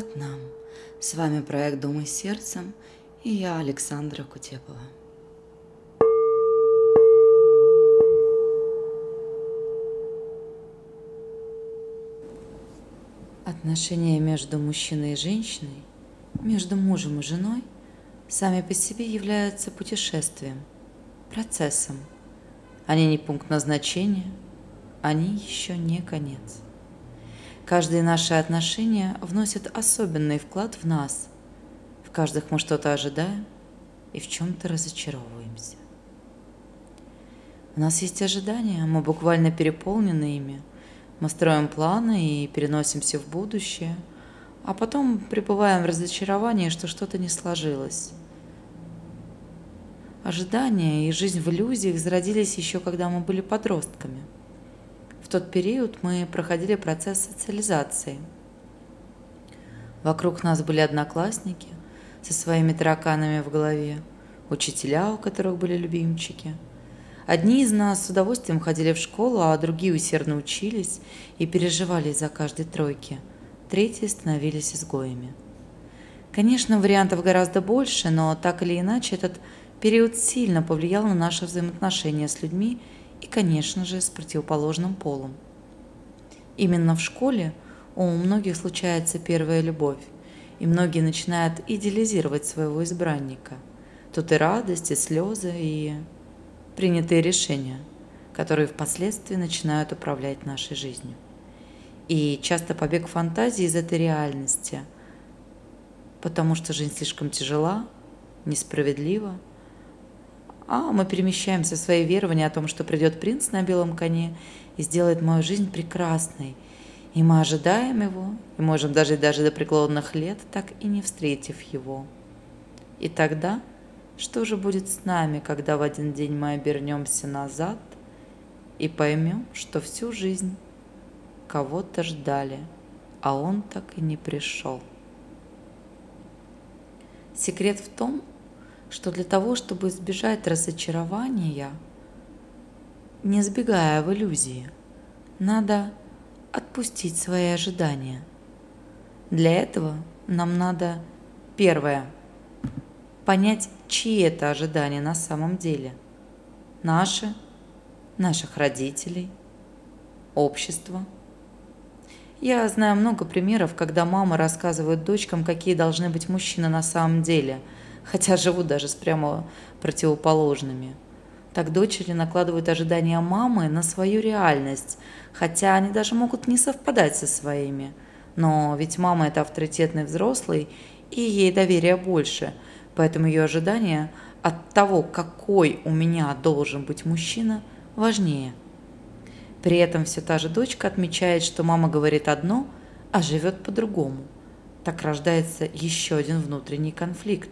Привет нам! С вами проект «Думай сердцем» и я, Александра Кутепова. Отношения между мужчиной и женщиной, между мужем и женой сами по себе являются путешествием, процессом. Они не пункт назначения, они еще не конец. Каждые наши отношения вносят особенный вклад в нас. В каждых мы что-то ожидаем и в чем-то разочаровываемся. У нас есть ожидания, мы буквально переполнены ими. Мы строим планы и переносимся в будущее, а потом пребываем в разочаровании, что что-то не сложилось. Ожидания и жизнь в иллюзиях зародились еще когда мы были подростками – тот период мы проходили процесс социализации. Вокруг нас были одноклассники со своими тараканами в голове, учителя, у которых были любимчики. Одни из нас с удовольствием ходили в школу, а другие усердно учились и переживали из-за каждой тройки. Третьи становились изгоями. Конечно, вариантов гораздо больше, но так или иначе этот период сильно повлиял на наши взаимоотношения с людьми и, конечно же, с противоположным полом. Именно в школе у многих случается первая любовь, и многие начинают идеализировать своего избранника. Тут и радость, и слезы, и принятые решения, которые впоследствии начинают управлять нашей жизнью. И часто побег фантазии из этой реальности, потому что жизнь слишком тяжела, несправедлива, а мы перемещаемся в свои верования о том, что придет принц на белом коне и сделает мою жизнь прекрасной. И мы ожидаем его, и можем дожить даже до преклонных лет, так и не встретив его. И тогда, что же будет с нами, когда в один день мы обернемся назад и поймем, что всю жизнь кого-то ждали, а он так и не пришел? Секрет в том, что для того, чтобы избежать разочарования, не сбегая в иллюзии, надо отпустить свои ожидания. Для этого нам надо, первое, понять, чьи это ожидания на самом деле. Наши, наших родителей, общества. Я знаю много примеров, когда мамы рассказывают дочкам, какие должны быть мужчины на самом деле – хотя живут даже с прямо противоположными. Так дочери накладывают ожидания мамы на свою реальность, хотя они даже могут не совпадать со своими. Но ведь мама – это авторитетный взрослый, и ей доверия больше, поэтому ее ожидания от того, какой у меня должен быть мужчина, важнее. При этом все та же дочка отмечает, что мама говорит одно, а живет по-другому. Так рождается еще один внутренний конфликт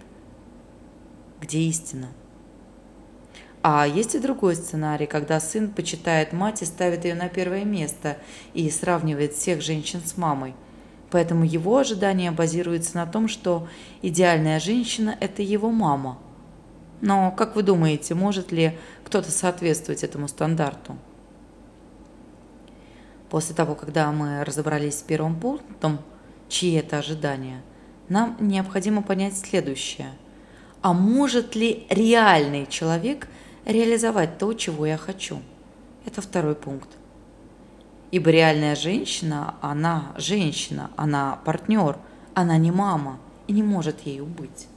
где истина. А есть и другой сценарий, когда сын почитает мать и ставит ее на первое место и сравнивает всех женщин с мамой. Поэтому его ожидания базируются на том, что идеальная женщина – это его мама. Но, как вы думаете, может ли кто-то соответствовать этому стандарту? После того, когда мы разобрались с первым пунктом, чьи это ожидания, нам необходимо понять следующее – а может ли реальный человек реализовать то, чего я хочу? Это второй пункт. Ибо реальная женщина, она женщина, она партнер, она не мама и не может ею быть.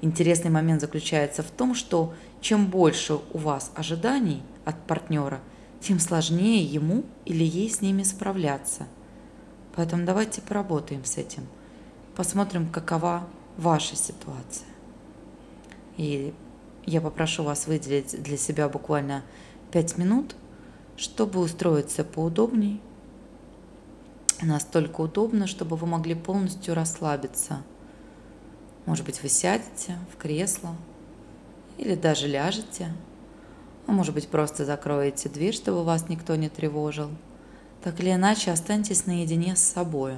Интересный момент заключается в том, что чем больше у вас ожиданий от партнера, тем сложнее ему или ей с ними справляться. Поэтому давайте поработаем с этим. Посмотрим, какова ваша ситуация. И я попрошу вас выделить для себя буквально 5 минут, чтобы устроиться поудобней. Настолько удобно, чтобы вы могли полностью расслабиться. Может быть, вы сядете в кресло или даже ляжете, а может быть, просто закроете дверь, чтобы вас никто не тревожил. Так или иначе, останьтесь наедине с собой.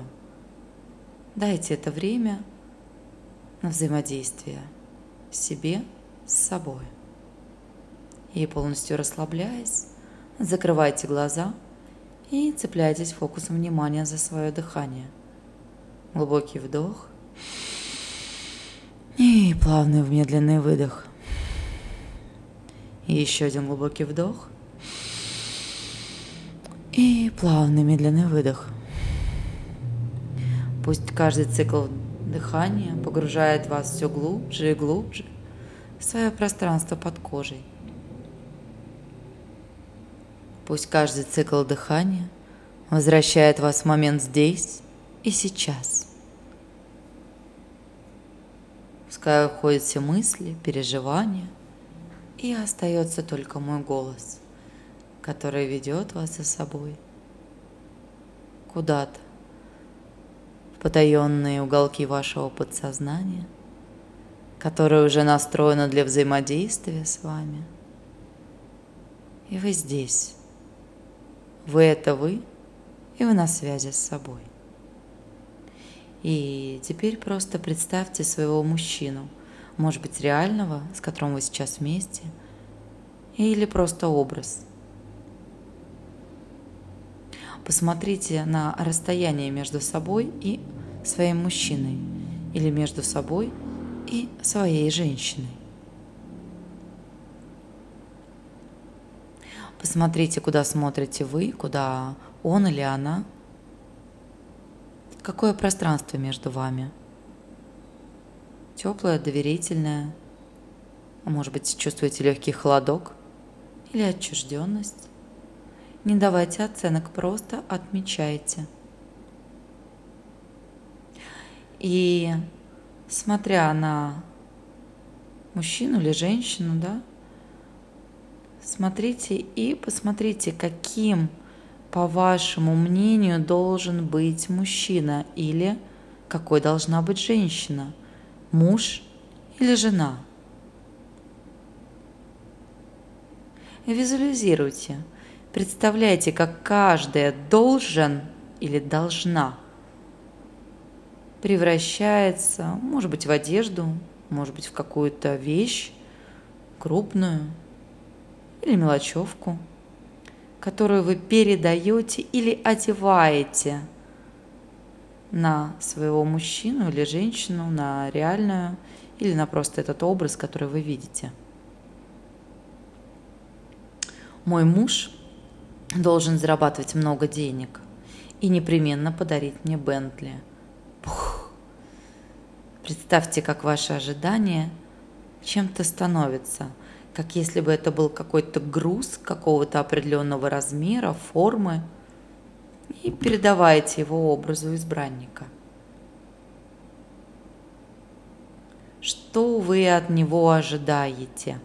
Дайте это время на взаимодействие себе с собой. И полностью расслабляясь, закрывайте глаза и цепляйтесь фокусом внимания за свое дыхание. Глубокий вдох. И плавный медленный выдох. И еще один глубокий вдох. И плавный медленный выдох. Пусть каждый цикл дыхания погружает вас все глубже и глубже в свое пространство под кожей. Пусть каждый цикл дыхания возвращает вас в момент здесь и сейчас. Пускай уходят все мысли, переживания, и остается только мой голос, который ведет вас за собой куда-то, потаенные уголки вашего подсознания, которое уже настроено для взаимодействия с вами. И вы здесь. Вы это вы, и вы на связи с собой. И теперь просто представьте своего мужчину, может быть реального, с которым вы сейчас вместе, или просто образ. Посмотрите на расстояние между собой и своим мужчиной, или между собой и своей женщиной. Посмотрите, куда смотрите вы, куда он или она – Какое пространство между вами? Теплое, доверительное? А может быть, чувствуете легкий холодок или отчужденность? Не давайте оценок, просто отмечайте. И смотря на мужчину или женщину, да, смотрите и посмотрите, каким по вашему мнению, должен быть мужчина или какой должна быть женщина, муж или жена? Визуализируйте, представляйте, как каждая должен или должна превращается, может быть, в одежду, может быть, в какую-то вещь крупную или мелочевку – которую вы передаете или одеваете на своего мужчину или женщину, на реальную или на просто этот образ, который вы видите. Мой муж должен зарабатывать много денег и непременно подарить мне Бентли. Пух. Представьте, как ваши ожидания чем-то становятся – как если бы это был какой-то груз какого-то определенного размера, формы, и передаваете его образу избранника. Что вы от него ожидаете?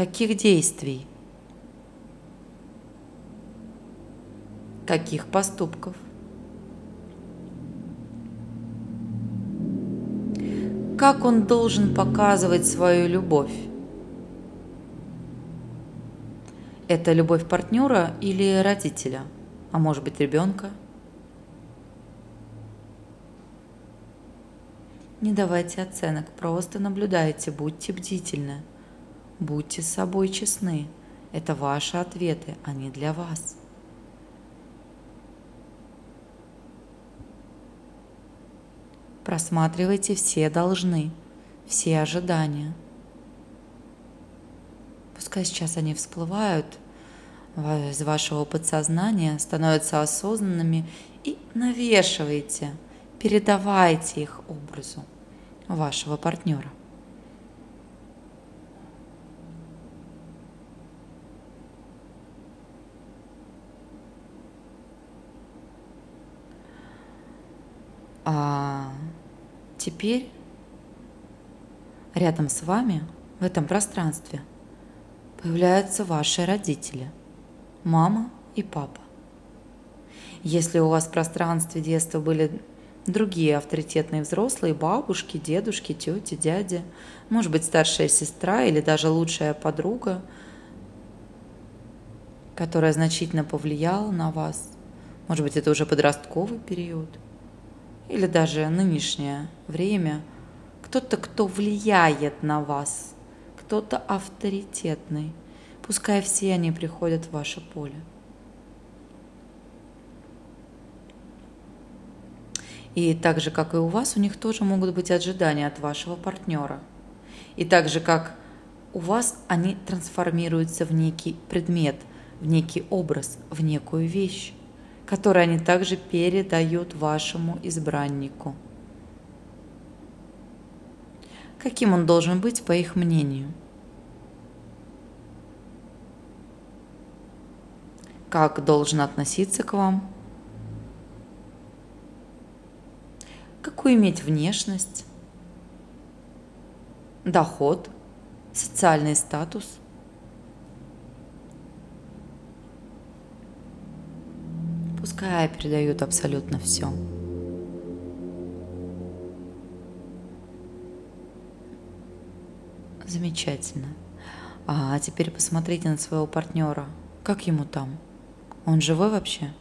Каких действий? Каких поступков? как он должен показывать свою любовь? Это любовь партнера или родителя, а может быть ребенка? Не давайте оценок, просто наблюдайте, будьте бдительны, будьте с собой честны. Это ваши ответы, они для вас. Просматривайте все должны, все ожидания. Пускай сейчас они всплывают из вашего подсознания, становятся осознанными и навешивайте, передавайте их образу вашего партнера. А Теперь рядом с вами в этом пространстве появляются ваши родители, мама и папа. Если у вас в пространстве детства были другие авторитетные взрослые, бабушки, дедушки, тети, дяди, может быть, старшая сестра или даже лучшая подруга, которая значительно повлияла на вас, может быть, это уже подростковый период – или даже нынешнее время, кто-то, кто влияет на вас, кто-то авторитетный, пускай все они приходят в ваше поле. И так же, как и у вас, у них тоже могут быть ожидания от вашего партнера. И так же, как у вас, они трансформируются в некий предмет, в некий образ, в некую вещь которую они также передают вашему избраннику. Каким он должен быть, по их мнению? Как должен относиться к вам? какую иметь внешность, доход, социальный статус. Пускай передают абсолютно все. Замечательно. А теперь посмотрите на своего партнера. Как ему там? Он живой вообще?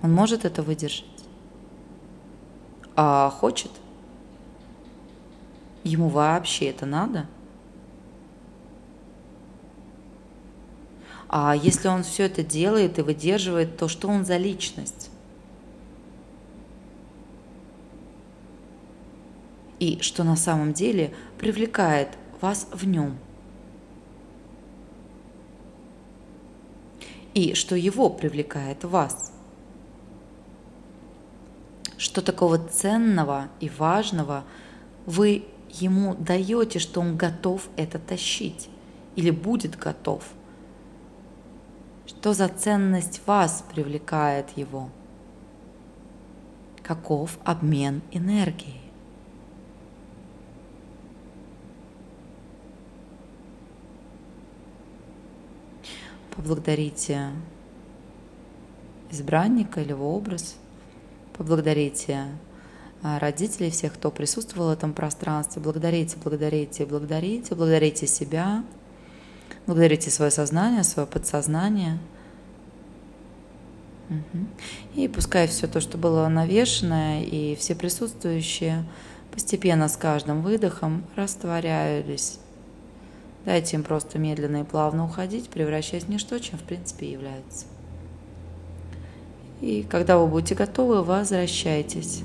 Он может это выдержать? а хочет. Ему вообще это надо? А если он все это делает и выдерживает, то что он за личность? И что на самом деле привлекает вас в нем? И что его привлекает вас? что такого ценного и важного вы ему даете, что он готов это тащить или будет готов. Что за ценность вас привлекает его? Каков обмен энергией? Поблагодарите избранника или его образ – Поблагодарите а, родителей, всех, кто присутствовал в этом пространстве. Благодарите, благодарите, благодарите, благодарите себя, благодарите свое сознание, свое подсознание. И пускай все то, что было навешено, и все присутствующие постепенно с каждым выдохом растворялись. Дайте им просто медленно и плавно уходить, превращаясь в ничто, чем в принципе является. И когда вы будете готовы, возвращайтесь.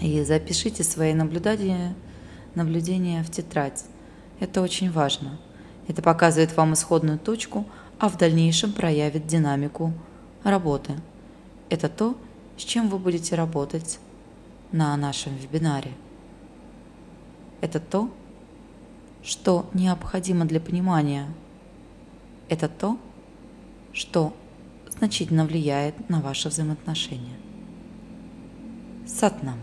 И запишите свои наблюдения, наблюдения в тетрадь. Это очень важно. Это показывает вам исходную точку, а в дальнейшем проявит динамику работы. Это то, с чем вы будете работать на нашем вебинаре. Это то, что необходимо для понимания. Это то, что значительно влияет на ваши взаимоотношения. Сатнам.